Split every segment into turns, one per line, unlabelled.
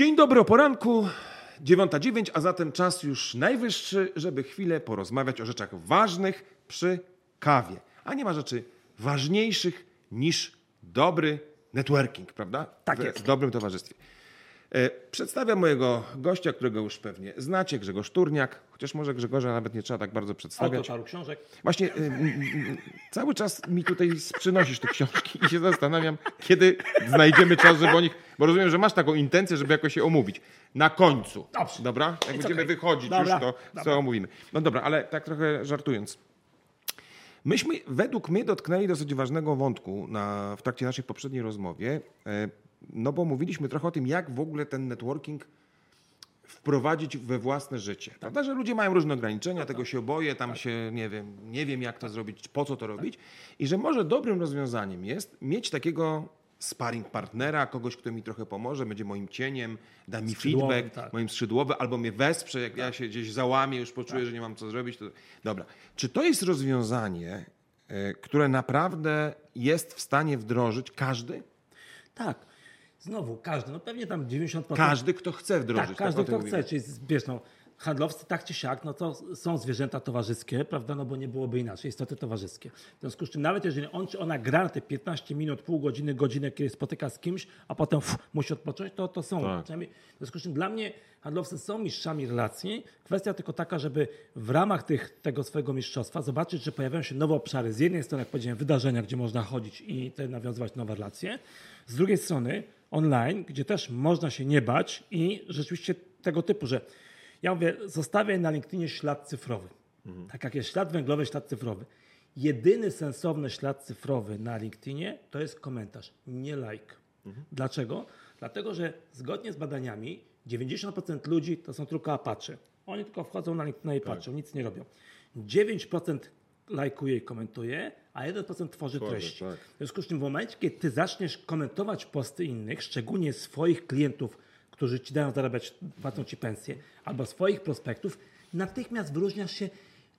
Dzień dobry o poranku, 9.09, a zatem czas już najwyższy, żeby chwilę porozmawiać o rzeczach ważnych przy kawie. A nie ma rzeczy ważniejszych niż dobry networking, prawda?
Tak jest.
w dobrym towarzystwie. E, Przedstawiam mojego gościa, którego już pewnie znacie, Grzegorz Turniak, chociaż może Grzegorza nawet nie trzeba tak bardzo
Autor
przedstawiać.
paru książek.
Właśnie y, cały czas mi tutaj przynosisz te książki i się zastanawiam, kiedy znajdziemy czas, żeby o nich, bo rozumiem, że masz taką intencję, żeby jakoś je omówić. Na końcu.
Dobrze.
Dobra? Jak
It's
będziemy
okay.
wychodzić
Dobra,
już, to
dobra.
co omówimy. No dobra, ale tak trochę żartując. Myśmy według mnie dotknęli dosyć ważnego wątku na, w trakcie naszej poprzedniej rozmowie, no bo mówiliśmy trochę o tym, jak w ogóle ten networking wprowadzić we własne życie. Prawda, że ludzie mają różne ograniczenia, tego się boję, tam się nie wiem, nie wiem jak to zrobić, po co to robić i że może dobrym rozwiązaniem jest mieć takiego sparring partnera, kogoś, kto mi trochę pomoże, będzie moim cieniem, da mi feedback,
tak.
moim skrzydłowy, albo mnie wesprze, jak ja się gdzieś załamię, już poczuję, że nie mam co zrobić. To... Dobra. Czy to jest rozwiązanie, e, które naprawdę jest w stanie wdrożyć każdy?
Tak. Znowu, każdy, no pewnie tam 90%.
Każdy, kto chce wdrożyć.
tak, każdy,
o tym
kto
mówimy.
chce. Czyli wiesz, no, handlowcy tak czy siak, no to są zwierzęta towarzyskie, prawda, no bo nie byłoby inaczej, istoty towarzyskie. W związku z czym nawet jeżeli on czy ona gra te 15 minut, pół godziny, godzinę, kiedy spotyka z kimś, a potem ff, musi odpocząć, to, to są.
Tak.
W związku z czym dla mnie handlowcy są mistrzami relacji. Kwestia tylko taka, żeby w ramach tych, tego swojego mistrzostwa zobaczyć, że pojawiają się nowe obszary. Z jednej strony, jak powiedziałem, wydarzenia, gdzie można chodzić i te nawiązywać nowe relacje. Z drugiej strony online, gdzie też można się nie bać i rzeczywiście tego typu, że ja mówię, zostawiaj na LinkedInie ślad cyfrowy. Tak jak jest ślad węglowy, ślad cyfrowy. Jedyny sensowny ślad cyfrowy na LinkedInie to jest komentarz, nie like. Dlaczego? Dlatego, że zgodnie z badaniami 90% ludzi to są tylko apacze. Oni tylko wchodzą na LinkedIna i patrzą, nic nie robią. 9% lajkuje i komentuje, a 1% tworzy
Tworzy,
treści.
tak.
W związku z tym w momencie, kiedy ty zaczniesz komentować posty innych, szczególnie swoich klientów, którzy ci dają zarabiać, płacą ci pensję, albo swoich prospektów, natychmiast wyróżniasz się,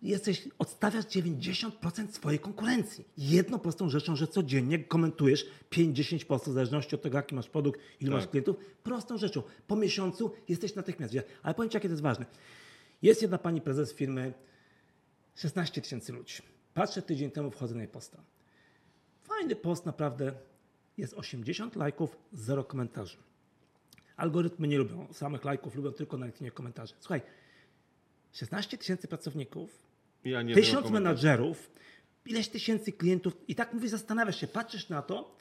jesteś, odstawiasz 90% swojej konkurencji. Jedną prostą rzeczą, że codziennie komentujesz 5-10 postów, w zależności od tego, jaki masz produkt, ilu
Tak.
masz klientów, prostą rzeczą. Po miesiącu jesteś natychmiast. Ale powiem ci, jakie to jest ważne. Jest jedna pani prezes firmy, 16 tysięcy ludzi. Patrzę tydzień temu, wchodzę na jej posta. Fajny post, naprawdę. Jest 80 lajków, zero komentarzy. Algorytmy nie lubią samych lajków, lubią tylko na LinkedInie komentarze. Słuchaj, 16 tysięcy pracowników,
Ja
tysiąc menadżerów, ileś tysięcy klientów i tak mówisz, zastanawiasz się, patrzysz na to,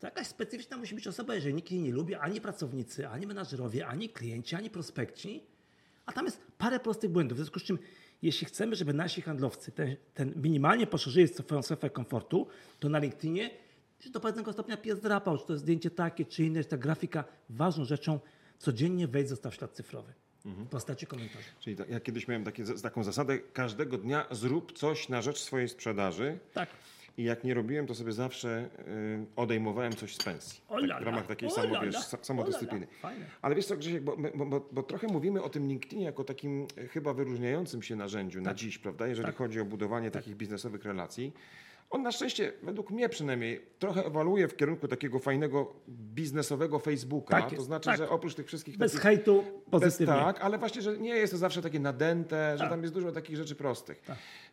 to jakaś specyficzna musi być osoba, jeżeli nikt jej nie lubi, ani pracownicy, ani menadżerowie, ani klienci, ani prospekci, a tam jest parę prostych błędów. W związku z czym, jeśli chcemy, żeby nasi handlowcy ten, ten minimalnie poszerzyli swoją strefę komfortu, to na LinkedInie czy do pewnego stopnia pies drapał, czy to jest zdjęcie takie, czy inne, czy ta grafika. Ważną rzeczą, codziennie wejdź, zostaw ślad cyfrowy w postaci komentarzy.
Czyli tak, ja kiedyś miałem takie, taką zasadę, każdego dnia zrób coś na rzecz swojej sprzedaży
Tak.
I jak nie robiłem, to sobie zawsze y, odejmowałem coś z pensji. Tak, w ramach takiej samo, wiesz, samodyscypliny. Ale wiesz co, Grzesiek, bo, bo, bo, bo trochę mówimy o tym LinkedInie jako takim e, chyba wyróżniającym się narzędziu na dziś, prawda, jeżeli
Tak.
chodzi o budowanie takich biznesowych relacji. On na szczęście, według mnie przynajmniej, trochę ewoluuje w kierunku takiego fajnego biznesowego Facebooka.
Tak jest,
to znaczy,
tak.
że oprócz tych wszystkich
Bez
takich
hejtu,
bez,
pozytywnie.
tak, ale właśnie, że nie jest to zawsze takie nadęte, że
Tak.
tam jest dużo takich rzeczy prostych.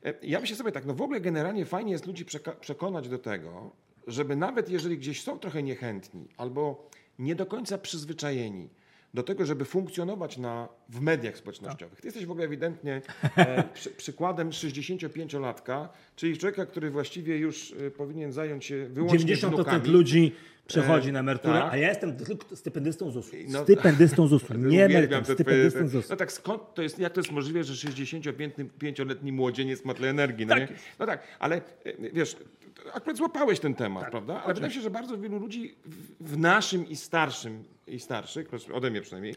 E, Ja myślę sobie tak, no w ogóle generalnie fajnie jest ludzi przekonać do tego, żeby nawet jeżeli gdzieś są trochę niechętni albo nie do końca przyzwyczajeni do tego, żeby funkcjonować na, w mediach społecznościowych. Ty jesteś w ogóle ewidentnie e, przy, przykładem 65-latka, czyli człowieka, który właściwie już e, powinien zająć się wyłącznie
90%
wnukami.
ludzi przechodzi
E,
na emeryturę,
tak.
a ja jestem tylko stypendystą ZUS-u.
No-
stypendystą ZUS-u, nie emerytem,
te
stypendystą ZUS-u.
No tak, skąd to jest, jak to jest możliwe, że 65-letni młodzieniec ma tyle energii? No,
Tak
nie? no tak, ale e, wiesz, akurat złapałeś ten temat,
Tak,
prawda? Ale wydaje mi się, że bardzo wielu ludzi w, w naszym i starszym, i starszych, proszę, ode mnie przynajmniej,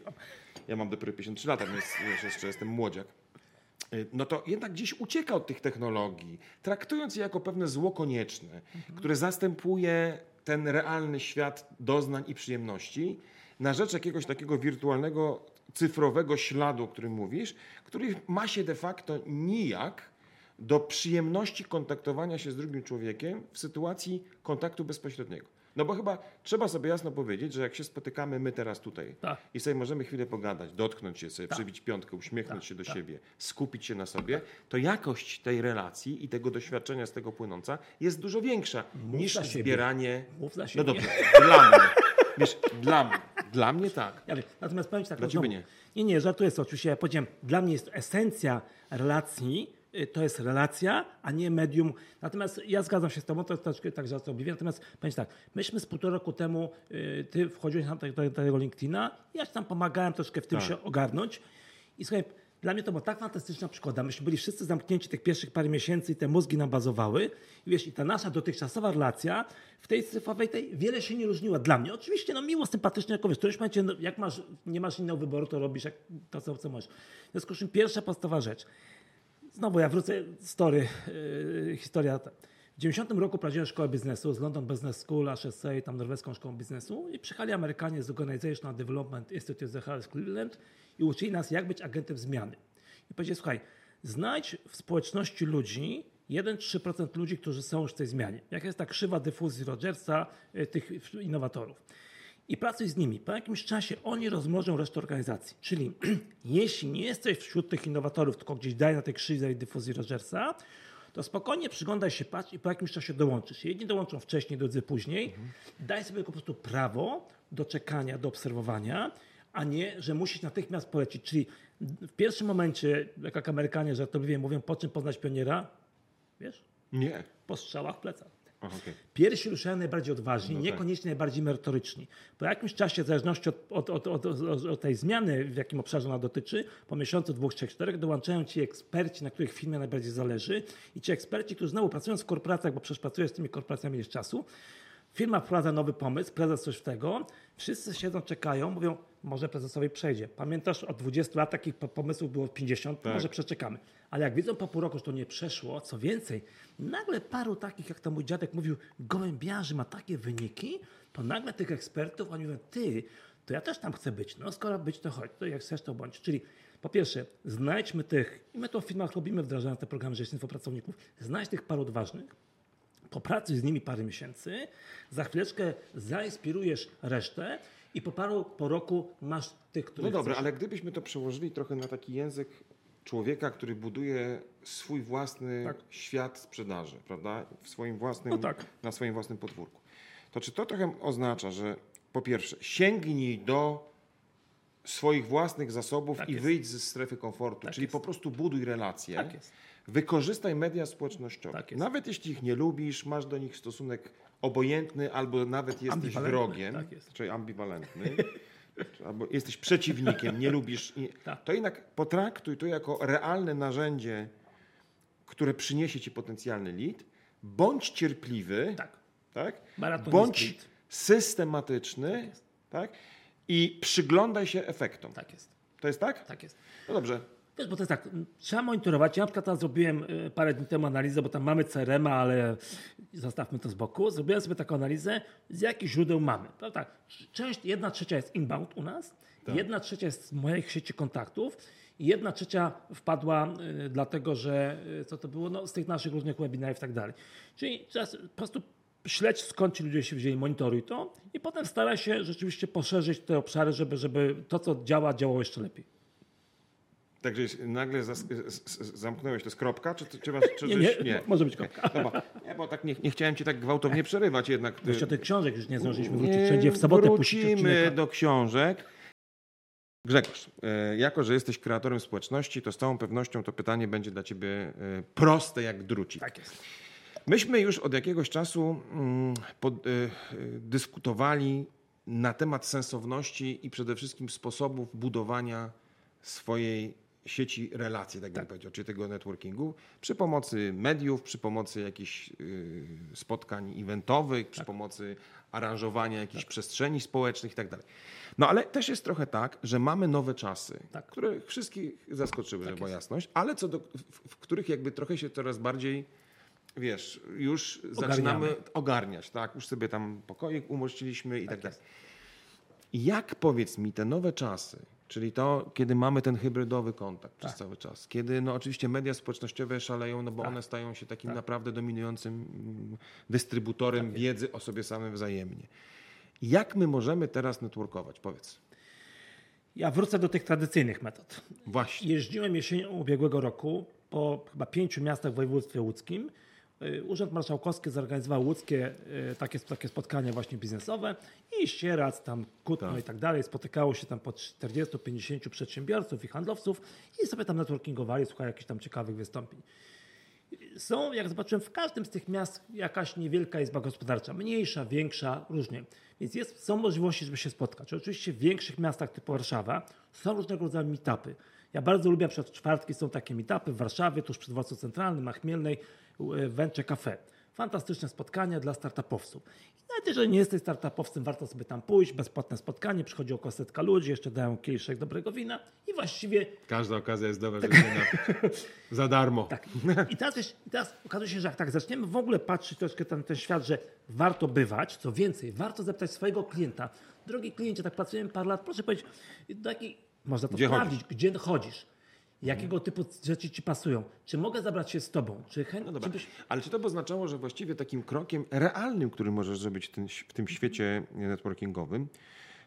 ja mam dopiero 53 lata, więc jeszcze jestem młodziak, y, no to jednak gdzieś ucieka od tych technologii, traktując je jako pewne zło konieczne, które zastępuje ten realny świat doznań i przyjemności na rzecz jakiegoś takiego wirtualnego, cyfrowego śladu, o którym mówisz, który ma się de facto nijak do przyjemności kontaktowania się z drugim człowiekiem w sytuacji kontaktu bezpośredniego. No bo chyba trzeba sobie jasno powiedzieć, że jak się spotykamy my teraz tutaj
Tak.
i sobie możemy chwilę pogadać, dotknąć się sobie,
Tak.
przybić piątkę, uśmiechnąć
Tak,
się do
tak.
siebie, skupić się na sobie, to jakość tej relacji i tego doświadczenia z tego płynąca jest dużo większa niż
za siebie.
zbieranie...
Mów za
No
siebie.
dobrze, dla mnie. Wiesz, dla mnie. Dla mnie tak.
Ja wiem. Natomiast powiem ci tak,
Dla
no
ciebie
znowu-
nie.
Nie, nie, żartuję sobie oczywiście. Ja powiedziałem, dla mnie jest esencja relacji, to jest relacja, a nie medium. Natomiast ja zgadzam się z tobą, to jest troszkę tak żartobliwie. Natomiast powiem tak, myśmy z półtora roku temu, y, ty wchodziłeś na tego, tego LinkedIna, ja ci tam pomagałem troszkę w tym
Tak.
się ogarnąć. I słuchaj, dla mnie to była tak fantastyczna przygoda. Myśmy byli wszyscy zamknięci tych pierwszych parę miesięcy i te mózgi nam bazowały. I wiesz, i ta nasza dotychczasowa relacja w tej cyfrowej tej wiele się nie różniła. Dla mnie oczywiście, no miło, sympatycznie, jako wiesz, w którymś momencie, no, jak masz, nie masz innego wyboru, to robisz jak, to, co, co możesz. W związku z czym pierwsza podstawowa rzecz. Znowu ja wrócę, story, yy, historia. W 90 roku prowadziłem szkołę biznesu z London Business School, HSA, tam norweską szkołą biznesu i przyjechali Amerykanie z Organizational Development Institute z Cleveland i uczyli nas, jak być agentem zmiany. I powiedzieli, słuchaj, znajdź w społeczności ludzi 1-3% ludzi, którzy są już w tej zmianie. Jaka jest ta krzywa dyfuzji Rogersa, y, tych innowatorów. I pracuj z nimi. Po jakimś czasie oni rozmnożą resztę organizacji. Czyli jeśli nie jesteś wśród tych innowatorów, tylko gdzieś daj na tej krzywej dyfuzji Rogersa, to spokojnie przyglądaj się, patrz i po jakimś czasie dołączysz. Jedni dołączą wcześniej, drudzy później. Daj sobie po prostu prawo do czekania, do obserwowania, a nie, że musisz natychmiast polecić. Czyli w pierwszym momencie, jak Amerykanie żartobliwie mówią, po czym poznać pioniera? Wiesz?
Nie.
Po strzałach plecach.
O, okej.
Pierwsi ruszają najbardziej odważni,
No tak.
niekoniecznie najbardziej merytoryczni. Po jakimś czasie, w zależności od, od, od, od, od, tej zmiany, w jakim obszarze ona dotyczy, po miesiącu, dwóch, trzech, czterech dołączają ci eksperci, na których firmie najbardziej zależy i ci eksperci, którzy znowu pracują w korporacjach, bo przecież pracujesz z tymi korporacjami jest czasu, firma wprowadza nowy pomysł, prezes coś w tego, wszyscy siedzą, czekają, mówią, może prezesowi przejdzie. Pamiętasz, od 20 lat takich po- pomysłów było 50,
Tak.
może przeczekamy. Ale jak widzą po pół roku, że to nie przeszło, co więcej, nagle paru takich, jak to mój dziadek mówił, gołębiarzy ma takie wyniki, to nagle tych ekspertów, oni mówią, ty, to ja też tam chcę być. No skoro być, to chodź, to jak chcesz, to bądź. Czyli po pierwsze, znajdźmy tych, i my to w firmach robimy, wdrażając te programy rzecznictwa pracowników, znajdź tych paru odważnych, popracuj z nimi parę miesięcy, za chwileczkę zainspirujesz resztę i po paru, po roku masz tych,
No
których
dobra,
chcesz.
ale gdybyśmy to przełożyli trochę na taki język człowieka, który buduje swój własny
Tak.
świat sprzedaży, prawda? W swoim własnym,
No tak.
na swoim własnym podwórku. To czy to trochę oznacza, że po pierwsze, sięgnij do swoich własnych zasobów
Tak
i
jest.
wyjdź ze strefy komfortu,
Tak
czyli
jest.
po prostu buduj relacje.
Tak jest.
Wykorzystaj media społecznościowe.
Tak.
Nawet jeśli ich nie lubisz, masz do nich stosunek obojętny, albo nawet jesteś wrogiem,
tak jest.
czyli ambiwalentny, albo jesteś przeciwnikiem, nie lubisz,
Tak.
to jednak potraktuj to jako realne narzędzie, które przyniesie ci potencjalny lead. Bądź cierpliwy,
Tak.
tak?
Maraton
bądź systematyczny
Tak
tak? i przyglądaj się efektom.
Tak jest.
To jest tak?
Tak jest.
No dobrze.
Wiesz, bo to jest tak, trzeba monitorować. Ja na przykład zrobiłem y, parę dni temu analizę, bo tam mamy CRM, ale zostawmy to z boku. Zrobiłem sobie taką analizę, z jakich źródeł mamy. Prawda? Część, jedna trzecia jest inbound u nas,
Tak.
jedna trzecia jest z moich sieci kontaktów i jedna trzecia wpadła y, dlatego, że y, co to było, no, z tych naszych różnych webinarów i tak dalej. Czyli teraz po prostu śledź skąd ci ludzie się wzięli, monitoruj to i potem staraj się rzeczywiście poszerzyć te obszary, żeby, żeby to, co działa, działało jeszcze lepiej.
Także jest- nagle zamknąłeś to z kropka, czy, czy, masz, czy
Nie,
coś-
nie, może być kropka.
No bo, nie, bo tak nie, nie chciałem cię tak gwałtownie przerywać jednak.
Jeszcze tych książek już nie zdążyliśmy wrócić.
Nie,
Wszędzie w sobotę
Wrócimy do książek. Grzegorz, e, jako że jesteś kreatorem społeczności, to z całą pewnością to pytanie będzie dla ciebie e, proste jak drucik.
Tak jest.
Myśmy już od jakiegoś czasu mm, pod, y, dyskutowali na temat sensowności i przede wszystkim sposobów budowania swojej sieci relacji, tak bym powiedział, czy tego networkingu, przy pomocy mediów, przy pomocy jakichś y, spotkań eventowych, przy pomocy aranżowania jakichś przestrzeni społecznych i tak dalej. No ale też jest trochę tak, że mamy nowe czasy,
Tak.
które wszystkich zaskoczyły, żeby była jasność, ale co do, w, w których jakby trochę się coraz bardziej wiesz, już zaczynamy ogarniać, tak? Już sobie tam pokoik umościliśmy i tak, dalej. Jak powiedz mi, te nowe czasy Czyli to, kiedy mamy ten hybrydowy kontakt przez cały czas. Kiedy no oczywiście media społecznościowe szaleją, no bo one stają się takim naprawdę dominującym mm, dystrybutorem wiedzy o sobie samym wzajemnie. Jak my możemy teraz networkować? Powiedz.
Ja wrócę do tych tradycyjnych metod.
Właśnie.
Jeździłem jesienią ubiegłego roku po chyba pięciu miastach w województwie łódzkim. Y, Urząd Marszałkowski zorganizował łódzkie y, takie, takie spotkania właśnie biznesowe i Sieradz, tam Kutno
Tak.
i tak dalej. Spotykało się tam po 40-50 przedsiębiorców i handlowców i sobie tam networkingowali, słuchali jakichś tam ciekawych wystąpień. Są, jak zobaczyłem, w każdym z tych miast jakaś niewielka izba gospodarcza, mniejsza, większa, różnie. Więc jest, są możliwości, żeby się spotkać. Oczywiście w większych miastach typu Warszawa są różnego rodzaju meetupy. Ja bardzo lubię, przed czwartki są takie meetupy w Warszawie, tuż przy dworcu centralnym, na Chmielnej, Venture Cafe. Fantastyczne spotkania dla startupowców. I nawet jeżeli nie jesteś startupowcem, warto sobie tam pójść, bezpłatne spotkanie, przychodzi około setka ludzi, jeszcze dają kieliszek dobrego wina i właściwie
Każda okazja jest dobra, żeby napić. Za darmo.
tak. I teraz, wiesz, teraz okazuje się, że jak tak zaczniemy w ogóle patrzeć troszkę ten, ten świat, że warto bywać, co więcej, warto zapytać swojego klienta, drogi kliencie, tak pracujemy parę lat, proszę powiedzieć, do jakiej, można to
Gdzie
sprawdzić, gdzie chodzisz, jakiego typu rzeczy ci pasują, czy mogę zabrać się z tobą, czy chętnie,
No
byś...
Ale czy to by oznaczało, że właściwie takim krokiem realnym, który możesz zrobić w tym, świecie networkingowym,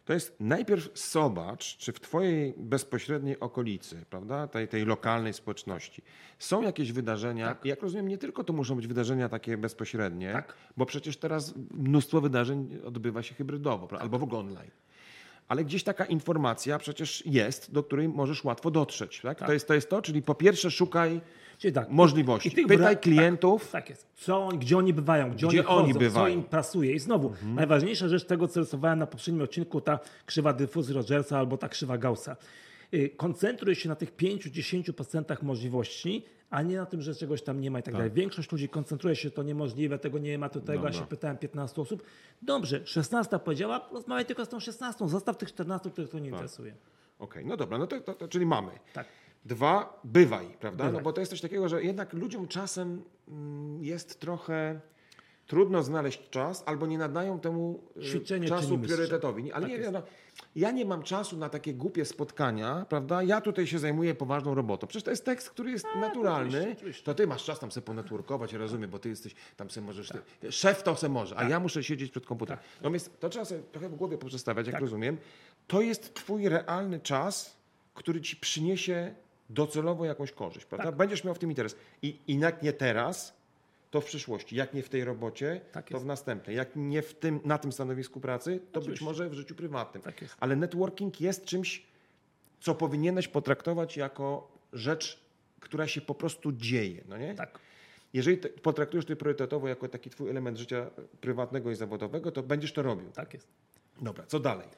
to jest najpierw zobacz, czy w Twojej bezpośredniej okolicy, prawda, tej, tej lokalnej społeczności, są jakieś wydarzenia. Jak rozumiem, nie tylko to muszą być wydarzenia takie bezpośrednie,
Tak.
bo przecież teraz mnóstwo wydarzeń odbywa się hybrydowo, prawda, albo w ogóle online. Ale gdzieś taka informacja przecież jest, do której możesz łatwo dotrzeć. Tak? To, jest, to jest to, czyli po pierwsze szukaj
Czyli tak,
możliwości. Pytaj klientów,
Tak, tak jest. Co, gdzie oni bywają, gdzie,
Gdzie
oni, chodzą,
oni
co
bywają.
im pasuje. I znowu, najważniejsza rzecz tego, co rysowałem na poprzednim odcinku, ta krzywa dyfuzji Rogersa albo ta krzywa Gaussa. Y, Koncentruj się na tych 5-10% możliwości, a nie na tym, że czegoś tam nie ma i tak, dalej. Większość ludzi koncentruje się, to niemożliwe, tego nie ma, to tego. Ja się pytałem 15 osób. Dobrze, 16 powiedziała, rozmawiaj tylko z tą 16, zostaw tych 14, których to nie interesuje.
Okej, no dobra, no to, to, to czyli mamy.
Tak.
Dwa, bywaj, prawda?
Bywaj.
No bo to jest coś takiego, że jednak ludziom czasem mm, jest trochę trudno znaleźć czas, albo nie nadają temu e,
Ćwiczenie
czasu priorytetowi. Ale
Tak
nie no, ja nie mam czasu na takie głupie spotkania, prawda? Ja tutaj się zajmuję poważną robotą. Przecież to jest tekst, który jest naturalny.
oczywiście, oczywiście.
To ty masz czas tam sobie ponetworkować, ja rozumiem, bo ty jesteś, tam sobie możesz, ty, szef to se może, a ja muszę siedzieć przed komputerem. No więc to trzeba sobie trochę w głowie poprzestawiać, jak rozumiem. To jest twój realny czas, który ci przyniesie docelowo jakąś korzyść, prawda? Będziesz miał w tym interes. I, I nie teraz, to w przyszłości. Jak nie w tej robocie,
Tak
to w następnej. Jak nie w tym, na tym stanowisku pracy, to być
Oczywiście.
może w życiu prywatnym.
Tak jest.
Ale networking jest czymś, co powinieneś potraktować jako rzecz, która się po prostu dzieje, no nie?
Tak.
Jeżeli potraktujesz to priorytetowo jako taki twój element życia prywatnego i zawodowego, to będziesz to robił.
Tak jest.
Dobra, co dalej?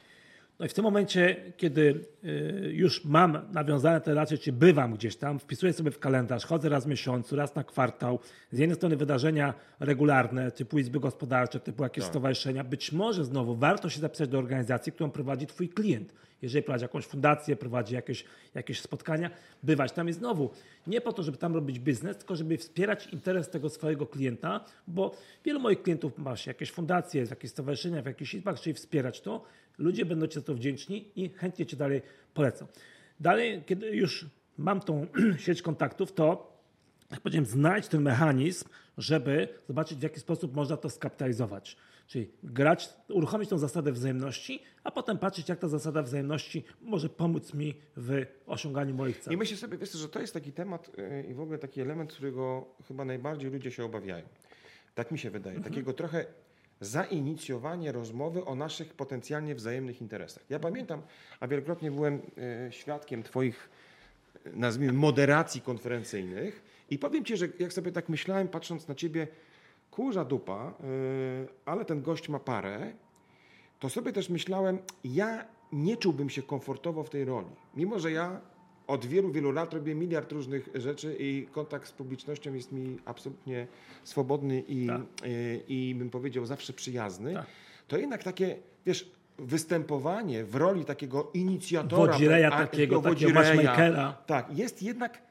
No i w tym momencie, kiedy y, już mam nawiązane te relacje, czy bywam gdzieś tam, wpisuję sobie w kalendarz, chodzę raz w miesiącu, raz na kwartał, z jednej strony wydarzenia regularne, typu izby gospodarcze, typu jakieś stowarzyszenia, być może znowu warto się zapisać do organizacji, którą prowadzi twój klient. Jeżeli prowadzi jakąś fundację, prowadzi jakieś, jakieś spotkania, bywać tam i znowu nie po to, żeby tam robić biznes, tylko żeby wspierać interes tego swojego klienta, bo wielu moich klientów ma się jakieś fundacje, jakieś stowarzyszenia, w jakichś izbach, czyli wspierać to. Ludzie będą ci za to wdzięczni i chętnie cię dalej polecą. Dalej, kiedy już mam tą sieć kontaktów, to jak powiedziałem, znajdź ten mechanizm, żeby zobaczyć, w jaki sposób można to skapitalizować. Czyli grać, uruchomić tą zasadę wzajemności, a potem patrzeć, jak ta zasada wzajemności może pomóc mi w osiąganiu moich
I
celów.
myślę sobie, wiesz, że to jest taki temat yy, i w ogóle taki element, którego chyba najbardziej ludzie się obawiają. Tak mi się wydaje. Takiego trochę zainicjowanie rozmowy o naszych potencjalnie wzajemnych interesach. Ja pamiętam, a wielokrotnie byłem yy, świadkiem Twoich, yy, nazwijmy, moderacji konferencyjnych i powiem Ci, że jak sobie tak myślałem, patrząc na Ciebie, kurza dupa, yy, ale ten gość ma parę, to sobie też myślałem, ja nie czułbym się komfortowo w tej roli. Mimo, że ja od wielu, wielu lat robię miliard różnych rzeczy i kontakt z publicznością jest mi absolutnie swobodny i,
Tak.
i, i bym powiedział zawsze przyjazny,
Tak.
to jednak takie, wiesz, występowanie w roli takiego inicjatora,
Wodzireja takiego, takiego
wodzireja,
matchmakera.
Tak, jest jednak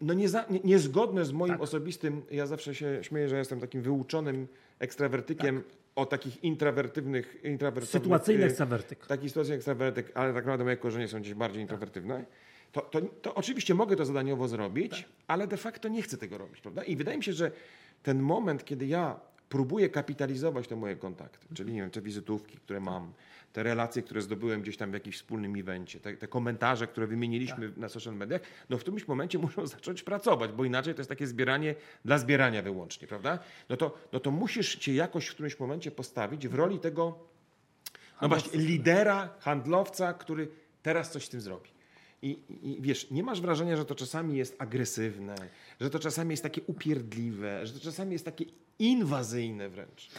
no nieza, nie, niezgodne z moim
Tak.
osobistym, ja zawsze się śmieję, że jestem takim wyuczonym ekstrawertykiem, o takich intrawertywnych, intrawertywnych
Sytuacyjny
y,
ekstrawertyk.
Taki sytuacyjny ekstrawertyk, ale tak naprawdę moje korzenie są gdzieś bardziej introwertywne. To, to, to oczywiście mogę to zadaniowo zrobić, ale de facto nie chcę tego robić, prawda? I wydaje mi się, że ten moment, kiedy ja próbuję kapitalizować te moje kontakty, czyli nie wiem, te wizytówki, które mam, te relacje, które zdobyłem gdzieś tam w jakimś wspólnym evencie, te, te komentarze, które wymieniliśmy na social mediach, no w którymś momencie muszą zacząć pracować, bo inaczej to jest takie zbieranie dla zbierania wyłącznie, prawda? No to, no to musisz się jakoś w którymś momencie postawić w roli tego, no właśnie, lidera, handlowca, który teraz coś z tym zrobi. I, I wiesz, nie masz wrażenia, że to czasami jest agresywne, że to czasami jest takie upierdliwe, że to czasami jest takie inwazyjne wręcz.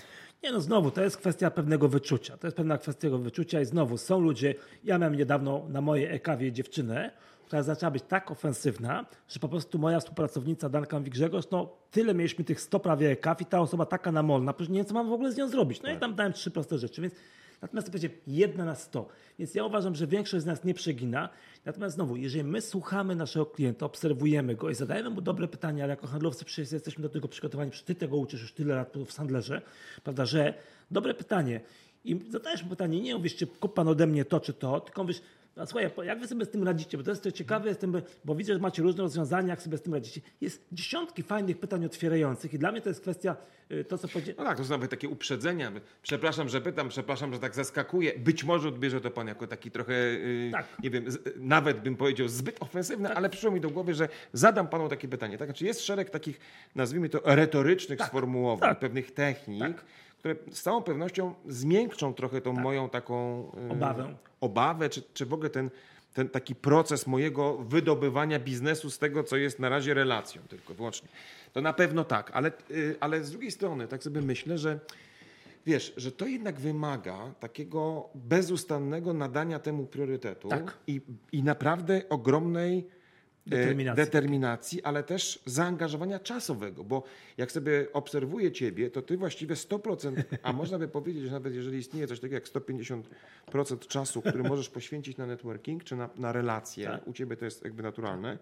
Nie no, znowu, to jest kwestia pewnego wyczucia. To jest pewna kwestia tego wyczucia i znowu są ludzie, ja miałem niedawno na mojej ekawie dziewczynę, która zaczęła być tak ofensywna, że po prostu moja współpracownica Danka mówi Grzegorz, no tyle mieliśmy tych 100 prawie ekaw i ta osoba taka namolna, przecież nie wiem, co mam w ogóle z nią zrobić. No i tam dałem trzy proste rzeczy, więc Natomiast to będzie jedna na sto. Więc ja uważam, że większość z nas nie przegina. Natomiast znowu, jeżeli my słuchamy naszego klienta, obserwujemy go i zadajemy mu dobre pytania, ale jako handlowcy przecież jesteśmy do tego przygotowani, przecież ty tego uczysz już tyle lat w Sandlerze, prawda, że dobre pytanie. I zadajesz mu pytanie, nie mówisz, czy kup pan ode mnie to czy to, tylko mówisz, no słuchaj, jak wy sobie z tym radzicie? Bo to jest to ciekawe, jestem, bo widzę, że macie różne rozwiązania, jak sobie z tym radzicie. Jest dziesiątki fajnych pytań otwierających i dla mnie to jest kwestia y, to, co powiedziałem.
No tak, to są nawet takie uprzedzenia. Przepraszam, że pytam, przepraszam, że tak zaskakuję. Być może odbierze to pan jako taki trochę, yy,
Tak.
nie wiem, nawet bym powiedział zbyt ofensywny, ale przyszło mi do głowy, że zadam panu takie pytanie. Tak? Znaczy jest szereg takich, nazwijmy to, retorycznych sformułowań,
tak.
pewnych technik, które z całą pewnością zmiękczą trochę tą moją taką yy,
Obawę.
obawę, czy, czy w ogóle ten, ten taki proces mojego wydobywania biznesu z tego, co jest na razie relacją tylko wyłącznie. To na pewno tak, ale, y, ale z drugiej strony tak sobie myślę, że wiesz, że to jednak wymaga takiego bezustannego nadania temu priorytetu
Tak.
i, i naprawdę ogromnej
Determinacji.
determinacji, ale też zaangażowania czasowego, bo jak sobie obserwuję ciebie, to ty właściwie 100%, a można by powiedzieć, że nawet jeżeli istnieje coś takiego jak 150% czasu, który możesz poświęcić na networking czy na, na relacje,
Tak.
u ciebie to jest jakby naturalne,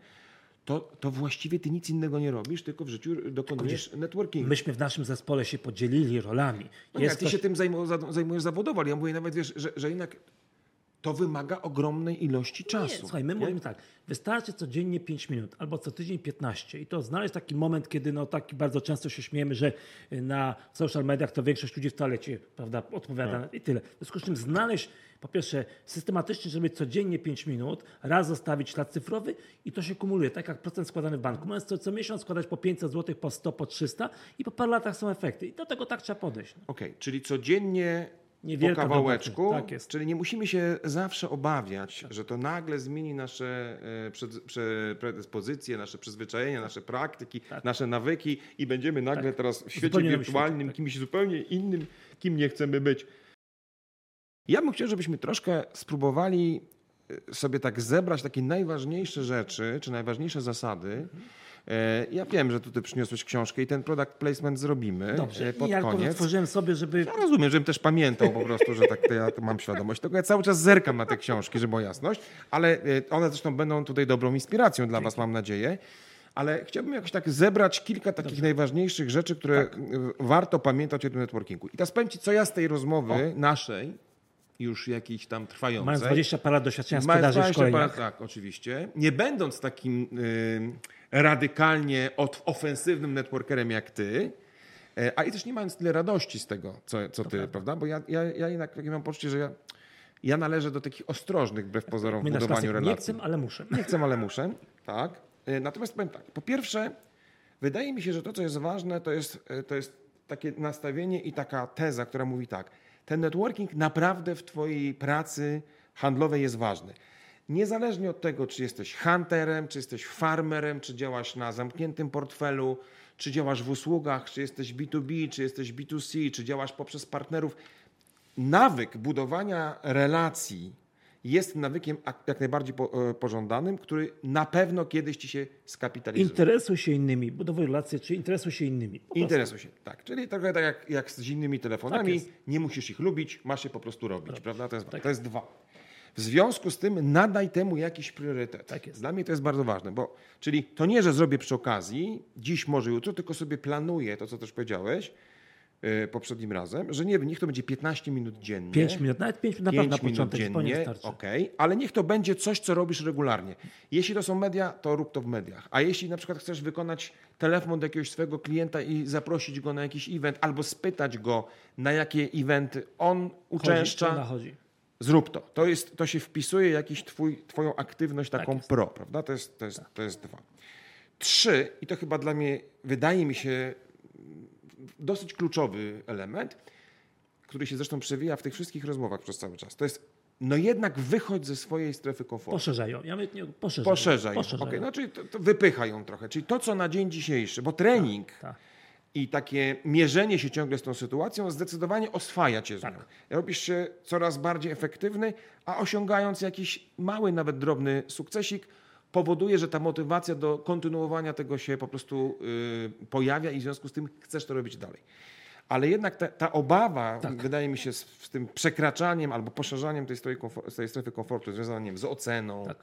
to, to właściwie ty nic innego nie robisz, tylko w życiu dokonujesz networkingu.
Myśmy w naszym zespole się podzielili rolami.
No jak ty
ktoś-
się tym zajmu, za- zajmujesz zawodowo, ale ja mówię nawet, wiesz, że, że jednak to wymaga ogromnej ilości czasu.
Nie, słuchaj, my
nie?
mówimy tak, wystarczy codziennie 5 minut albo co tydzień 15 i to znaleźć taki moment, kiedy no taki bardzo często się śmiejemy, że na social mediach to większość ludzi w toalecie prawda, odpowiada
Tak.
i tyle. W związku z czym znaleźć po pierwsze systematycznie, żeby codziennie 5 minut, raz zostawić ślad cyfrowy i to się kumuluje, tak jak procent składany w banku. Możesz co, co miesiąc składać po 500 zł, po 100, po 300 i po paru latach są efekty. I do tego tak trzeba podejść. No.
Okej, czyli codziennie
Niewielka
po kawałeczku,
tak jest.
czyli nie musimy się zawsze obawiać, że to nagle zmieni nasze e, predyspozycje, nasze przyzwyczajenia, nasze praktyki, nasze nawyki i będziemy nagle teraz w świecie
Tak. Zupełnie
wirtualnym
świecie, tak.
kimś zupełnie innym, kim nie chcemy być. Ja bym chciał, żebyśmy troszkę spróbowali e, sobie tak zebrać takie najważniejsze rzeczy, czy najważniejsze zasady. E, Ja wiem, że tutaj przyniosłeś książkę i ten product placement zrobimy
Dobrze,
e, pod
i ja
koniec.
stworzyłem sobie, żeby
Ja rozumiem, żebym też pamiętał po prostu, że tak to ja mam świadomość. Tylko ja cały czas zerkam na te książki, żeby była jasność, ale e, one zresztą będą tutaj dobrą inspiracją dla Was, mam nadzieję. Ale chciałbym jakoś tak zebrać kilka takich najważniejszych rzeczy, które
Tak.
e, warto pamiętać o tym networkingu. I teraz powiem Ci, co ja z tej rozmowy naszej, już jakiejś tam trwającej...
mając 20 parę doświadczenia sprzedaży
20
szkoleniach.
parę- Tak, oczywiście. Nie będąc takim y, radykalnie od, ofensywnym networkerem jak ty, e, a i też nie mając tyle radości z tego, co, co ty, prawda? Bo ja, ja, ja jednak takie mam poczucie, że ja, ja należę do takich ostrożnych, wbrew pozorom, w budowaniu relacji.
nie chcę, ale muszę.
Nie chcę, ale muszę. Tak. E, Natomiast powiem tak. Po pierwsze, wydaje mi się, że to, co jest ważne, to jest, e, to jest takie nastawienie i taka teza, która mówi tak. Ten networking naprawdę w Twojej pracy handlowej jest ważny. Niezależnie od tego, czy jesteś hunterem, czy jesteś farmerem, czy działasz na zamkniętym portfelu, czy działasz w usługach, czy jesteś B2B, czy jesteś B2C, czy działasz poprzez partnerów, nawyk budowania relacji jest nawykiem ak- jak najbardziej e, pożądanym, który na pewno kiedyś ci się skapitalizuje.
Interesuj się innymi, budowuj relacje, czy interesuj się innymi.
Interesuj się, tak. Czyli trochę tak jak, jak z innymi telefonami,
Tak
nie musisz ich lubić, masz je po prostu robić, prawda? To jest, to jest dwa. W związku z tym nadaj temu jakiś priorytet.
Tak jest.
Dla mnie to jest bardzo ważne, bo czyli to nie, że zrobię przy okazji, dziś, może jutro, tylko sobie planuję to, co też powiedziałeś, y, poprzednim razem, że nie wiem, niech to będzie 15 minut dziennie.
5 minut, nawet 5 minut naprawdę na początek
dziennie, okej, ale niech to będzie coś, co robisz regularnie. Jeśli to są media, to rób to w mediach. A jeśli na przykład chcesz wykonać telefon do jakiegoś swojego klienta i zaprosić go na jakiś event, albo spytać go, na jakie eventy on uczęszcza,
chodzi.
Zrób to. To, jest, to się wpisuje jakiś twój, twoją aktywność taką
jest.
pro, prawda? To jest, to, jest, to jest dwa. Trzy, i to chyba dla mnie, wydaje mi się, dosyć kluczowy element, który się zresztą przewija w tych wszystkich rozmowach przez cały czas. To jest, no jednak wychodź ze swojej strefy komfortu.
Poszerzaj ją. Ja mówię, nie, poszerzaj.
Poszerzaj. ją.
Poszerzaj.
Okej, no czyli to, to wypychaj ją trochę. Czyli to, co na dzień dzisiejszy, bo trening
tak.
I takie mierzenie się ciągle z tą sytuacją zdecydowanie oswaja cię z
Tak.
nią. Robisz się coraz bardziej efektywny, a osiągając jakiś mały, nawet drobny sukcesik, powoduje, że ta motywacja do kontynuowania tego się po prostu y, pojawia i w związku z tym chcesz to robić dalej. Ale jednak ta, ta obawa,
Tak.
wydaje mi się, z, z tym przekraczaniem albo poszerzaniem tej, strefy komfortu, tej strefy komfortu, związana wiem, z oceną,
Tak.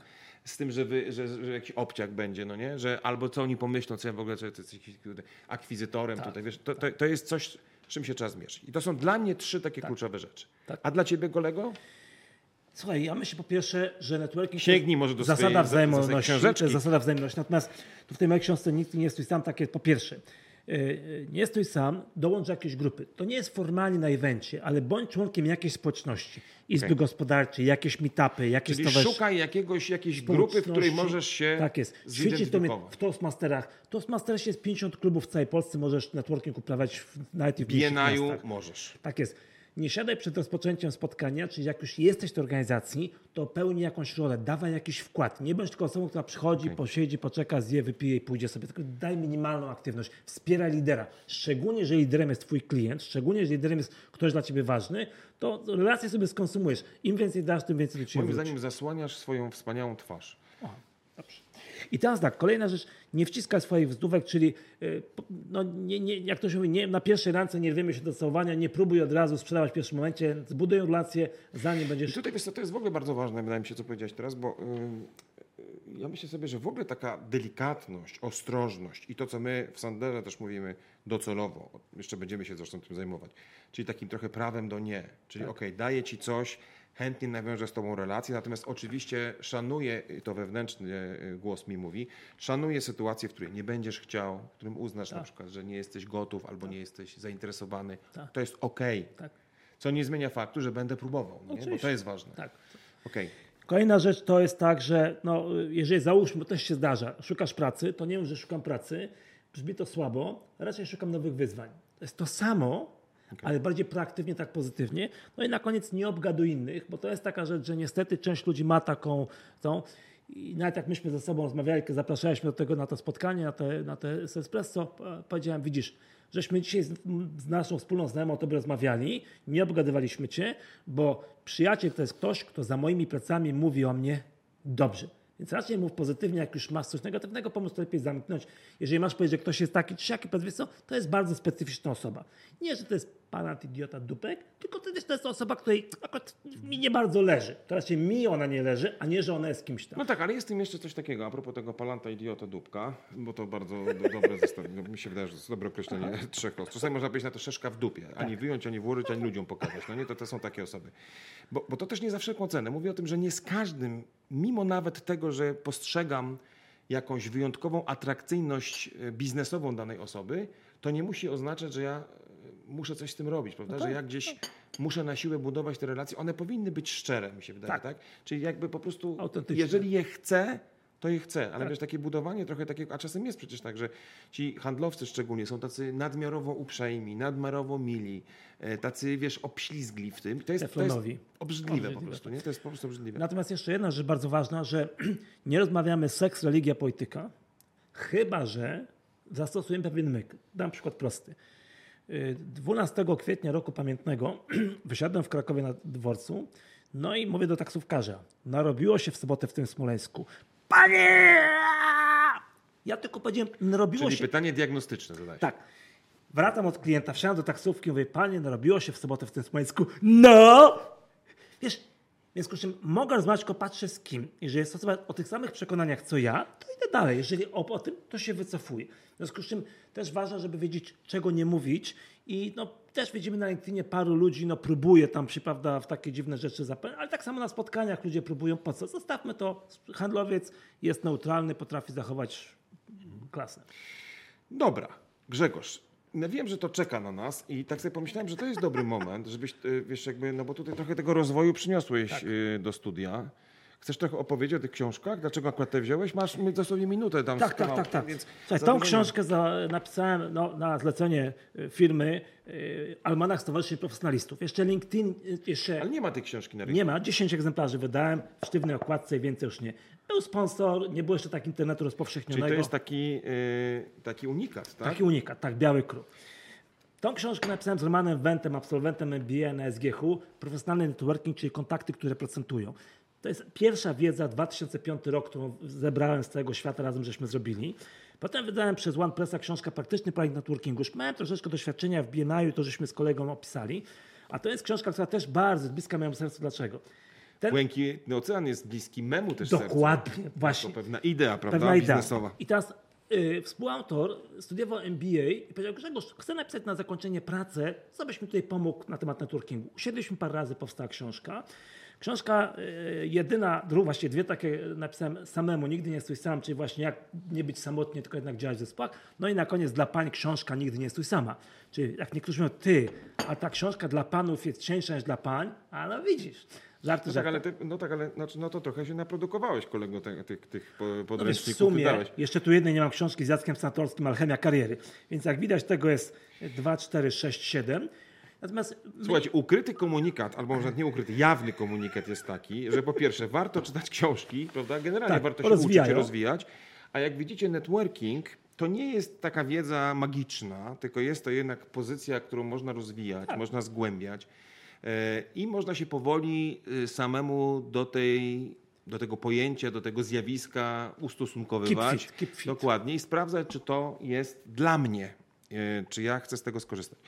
z tym, że, wy, że, że jakiś obciak będzie, no nie? Że albo co oni pomyślą, co ja w ogóle, jest jakiś kurde, akwizytorem
Tak.
tutaj, wiesz, to, to, to jest coś, z czym się trzeba zmierzyć. I to są dla mnie trzy takie kluczowe rzeczy.
Tak.
A dla ciebie, kolego?
Słuchaj, ja myślę po pierwsze, że networking
Sięgnij
to
może do
jest zasada
swojej- za- za swojej
wzajemności. Jest zasada wzajemności. Natomiast tu w tej mojej książce nikt nie stój sam, takie po pierwsze. Yy, Nie stój sam, dołącz do jakiejś grupy. To nie jest formalnie na evencie, ale bądź członkiem jakiejś społeczności. Izby
Okej.
gospodarczej, jakieś meetupy, jakieś
Czyli
stowarzysz-
szukaj jakiegoś, jakiejś grupy, w której możesz się
Tak jest. Świeci w, to, w Toastmasterach. W Toastmastersie jest 50 klubów w całej Polsce, możesz networking uprawiać w, nawet w miastach.
możesz.
Tak jest. Nie siadaj przed rozpoczęciem spotkania, czyli jak już jesteś w tej organizacji, to pełnij jakąś rolę, dawaj jakiś wkład. Nie bądź tylko osobą, która przychodzi, posiedzi, poczeka, zje, wypije i pójdzie sobie. Tylko daj minimalną aktywność. Wspieraj lidera. Szczególnie, że liderem jest twój klient, szczególnie, że liderem jest ktoś dla ciebie ważny, to relacje sobie skonsumujesz. Im więcej dasz, tym więcej do ciebie
Moim
wróci.
zdaniem zasłaniasz swoją wspaniałą twarz.
O, dobrze. I teraz tak, kolejna rzecz, nie wciskaj swoich wzdówek, czyli po- no, nie, nie, jak to się mówi, nie, na pierwszej randce nie rwiemy się do całowania, nie próbuj od razu sprzedawać w pierwszym momencie, zbuduj relację, zanim
I
będziesz...
tutaj wiesz to jest w ogóle bardzo ważne, wydaje mi się, co powiedziałeś teraz, bo y, y, ja myślę sobie, że w ogóle taka delikatność, ostrożność i to, co my w Sanderze też mówimy docelowo, jeszcze będziemy się zresztą tym zajmować, czyli takim trochę prawem do nie, czyli
Tak.
okej, daję ci coś, chętnie nawiążę z tobą relację, natomiast oczywiście szanuję, to wewnętrzny y, głos mi mówi, szanuję sytuację, w której nie będziesz chciał, w którym uznasz na przykład, że nie jesteś gotów albo nie jesteś zainteresowany,
Tak.
to jest okej.
Tak,
Co nie zmienia faktu, że będę próbował, nie? bo to jest ważne.
tak.
Okej.
Kolejna rzecz to jest tak, że no, jeżeli załóżmy, bo też się zdarza, szukasz pracy, to nie mów, że szukam pracy, brzmi to słabo, raczej szukam nowych wyzwań. To jest to samo, ale bardziej proaktywnie, tak pozytywnie. No i na koniec nie obgaduj innych, bo to jest taka rzecz, że niestety część ludzi ma taką tą i nawet jak myśmy ze sobą rozmawiali, kiedy zapraszaliśmy do tego na to spotkanie, na te, na te espresso, e, powiedziałem, widzisz, żeśmy dzisiaj z, z naszą wspólną znajomą o tobie rozmawiali, nie obgadywaliśmy cię, bo przyjaciel to jest ktoś, kto za moimi plecami mówi o mnie dobrze. Więc raczej mów pozytywnie, jak już masz coś negatywnego, pomóż to lepiej zamknąć. Jeżeli masz powiedzieć, że ktoś jest taki czy siaki, powiedz, co, to jest bardzo specyficzna osoba. Nie, że to jest panat idiota dupek, tylko to jest, to jest osoba, której akurat mi nie bardzo leży. To raczej mi ona nie leży, a nie, że ona jest kimś tam.
No tak, ale jest w tym jeszcze coś takiego, a propos tego palanta, idiota, dupka, bo to bardzo do, dobre zestawienie. No, mi się wydaje, że to jest dobre określenie trzech los. Czasami można powiedzieć na to szeszka w dupie. Ani
Tak.
wyjąć, ani włożyć, ani ludziom pokazać. No nie, to, to są takie osoby. Bo, bo to też nie za wszelką cenę. Mówię o tym, że nie z każdym, mimo nawet tego, że postrzegam jakąś wyjątkową atrakcyjność e, biznesową danej osoby, to nie musi oznaczać, że ja e, muszę coś z tym robić, prawda?
No tak,
że ja gdzieś muszę na siłę budować te relacje. One powinny być szczere, mi się wydaje, tak?
Tak.
Czyli jakby po prostu, jeżeli je chcę, to je chcę, ale
Tak.
wiesz, takie budowanie trochę takiego, a czasem jest przecież tak, że ci handlowcy szczególnie są tacy nadmiarowo uprzejmi, nadmiarowo mili, e, tacy, wiesz, obślizgli w tym. To jest, to jest
Teflonowi.
obrzydliwe po
Obrzydliwe,
prostu, nie? To jest po prostu obrzydliwe.
Natomiast jeszcze jedna rzecz bardzo ważna, że nie rozmawiamy seks, religia, polityka, chyba że zastosujemy pewien myk. Dam przykład prosty. Y, 12 kwietnia roku pamiętnego wysiadłem w Krakowie na dworcu, no i mówię do taksówkarza, narobiło się w sobotę w tym Smoleńsku. Panie! Ja tylko powiedziałem, narobiło
Czyli
się...
pytanie diagnostyczne zadać.
Tak. Wracam od klienta, wsiadam do taksówki, mówię, panie, narobiło się w sobotę w tym Smoleńsku. No! Wiesz, w związku z czym mogę rozmawiać, tylko patrzę z kim. Jeżeli jest osoba o tych samych przekonaniach, co ja, to idę dalej. Jeżeli o, o tym, to się wycofuję. W związku z czym też ważne, żeby wiedzieć, czego nie mówić i no, też widzimy na LinkedInie paru ludzi, no próbuje tam się, prawda, w takie dziwne rzeczy zapędzić, ale tak samo na spotkaniach ludzie próbują, po co? Zostawmy to, handlowiec jest neutralny, potrafi zachować klasę.
Dobra, Grzegorz. No wiem, że to czeka na nas i tak sobie pomyślałem, że to jest dobry moment, żebyś, y, wiesz, jakby, no bo tutaj trochę tego rozwoju przyniosłeś
Tak.
y, do studia. Chcesz trochę opowiedzieć o tych książkach? Dlaczego akurat te wziąłeś? Masz dosłownie minutę tam
Tak,
z
tak, tak, tak.
Więc
Słuchaj, tą książkę za, napisałem no, na zlecenie y, firmy y, Almanach Stowarzyszeń Profesjonalistów. Jeszcze LinkedIn, y, jeszcze
Ale nie ma tej książki na rynku.
nie ma, 10 egzemplarzy wydałem w sztywnej okładce i więcej już nie. Był sponsor, nie było jeszcze tak internetu
Czyli
rozpowszechnionego.
to jest taki, y, taki unikat, tak?
Taki unikat, tak, biały kruk. Tą książkę napisałem z Romanem Wentem, absolwentem MBA na SGH, profesjonalny networking, czyli kontakty, które procentują. To jest pierwsza wiedza, 2005 rok, którą zebrałem z całego świata, razem żeśmy zrobili. Potem wydałem przez OnePressa książkę Praktyczny Projekt Networkingu. Już miałem troszeczkę doświadczenia w BNI, to żeśmy z kolegą opisali. A to jest książka, która też bardzo bliska mojemu sercu. Dlaczego? Ten,
Błękitny ocean jest bliski memu też
dokładnie,
sercu.
właśnie.
To pewna idea, prawda,
Pewna idea.
biznesowa.
I teraz y, współautor studiował MBA i powiedział, Grzegorz, chcę napisać na zakończenie pracę, co byś mi tutaj pomógł na temat networkingu. Usiedliśmy parę razy, powstała książka. Książka y, jedyna, druga, właściwie dwie takie napisałem samemu, nigdy nie stój sam, czyli właśnie jak nie być samotnie, tylko jednak działać w zespołach. No i na koniec dla pań książka Nigdy nie stój sama. Czyli jak niektórzy mówią, ty, a ta książka dla panów jest cieńsza niż dla pań, a no widzisz, żarty,
No tak, ale, ty, no tak, ale znaczy, no to trochę się naprodukowałeś, kolego, te, tych, tych
No wiesz, w
podręczników
sumie, jeszcze tu jednej nie mam książki z Jackiem Sanatorskim, Alchemia kariery. Więc jak widać, tego jest 2, 4, 6, 7. Natomiast
Słuchajcie, ukryty komunikat, albo może nie ukryty, jawny komunikat jest taki, że po pierwsze warto czytać książki, prawda? Generalnie
Tak,
warto się uczyć
rozwijają.
i rozwijać, a jak widzicie networking to nie jest taka wiedza magiczna, tylko jest to jednak pozycja, którą można rozwijać,
Tak.
można zgłębiać e, i można się powoli y, samemu do tej do tego pojęcia, do tego zjawiska ustosunkowywać.
Keep fit, keep fit.
Dokładnie i sprawdzać, czy to jest dla mnie, e, czy ja chcę z tego skorzystać.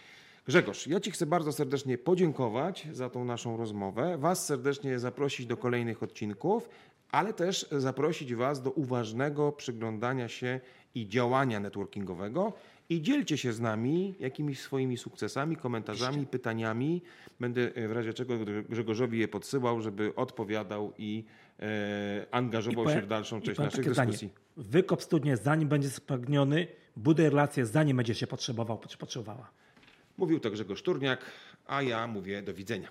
Grzegorz, ja Ci chcę bardzo serdecznie podziękować za tą naszą rozmowę, Was serdecznie zaprosić do kolejnych odcinków, ale też zaprosić Was do uważnego przyglądania się i działania networkingowego i dzielcie się z nami jakimiś swoimi sukcesami, komentarzami, pytaniami. Będę e, w razie czego Grzegorzowi je podsyłał, żeby odpowiadał i e, angażował się
powiem-
w dalszą
i
część naszych
zdanie.
dyskusji.
Wykop studnie, zanim będzie spragniony, buduj relacje, zanim będzie się potrzebował, potrzebowała.
Mówił to Grzegorz Turniak, a ja mówię do widzenia.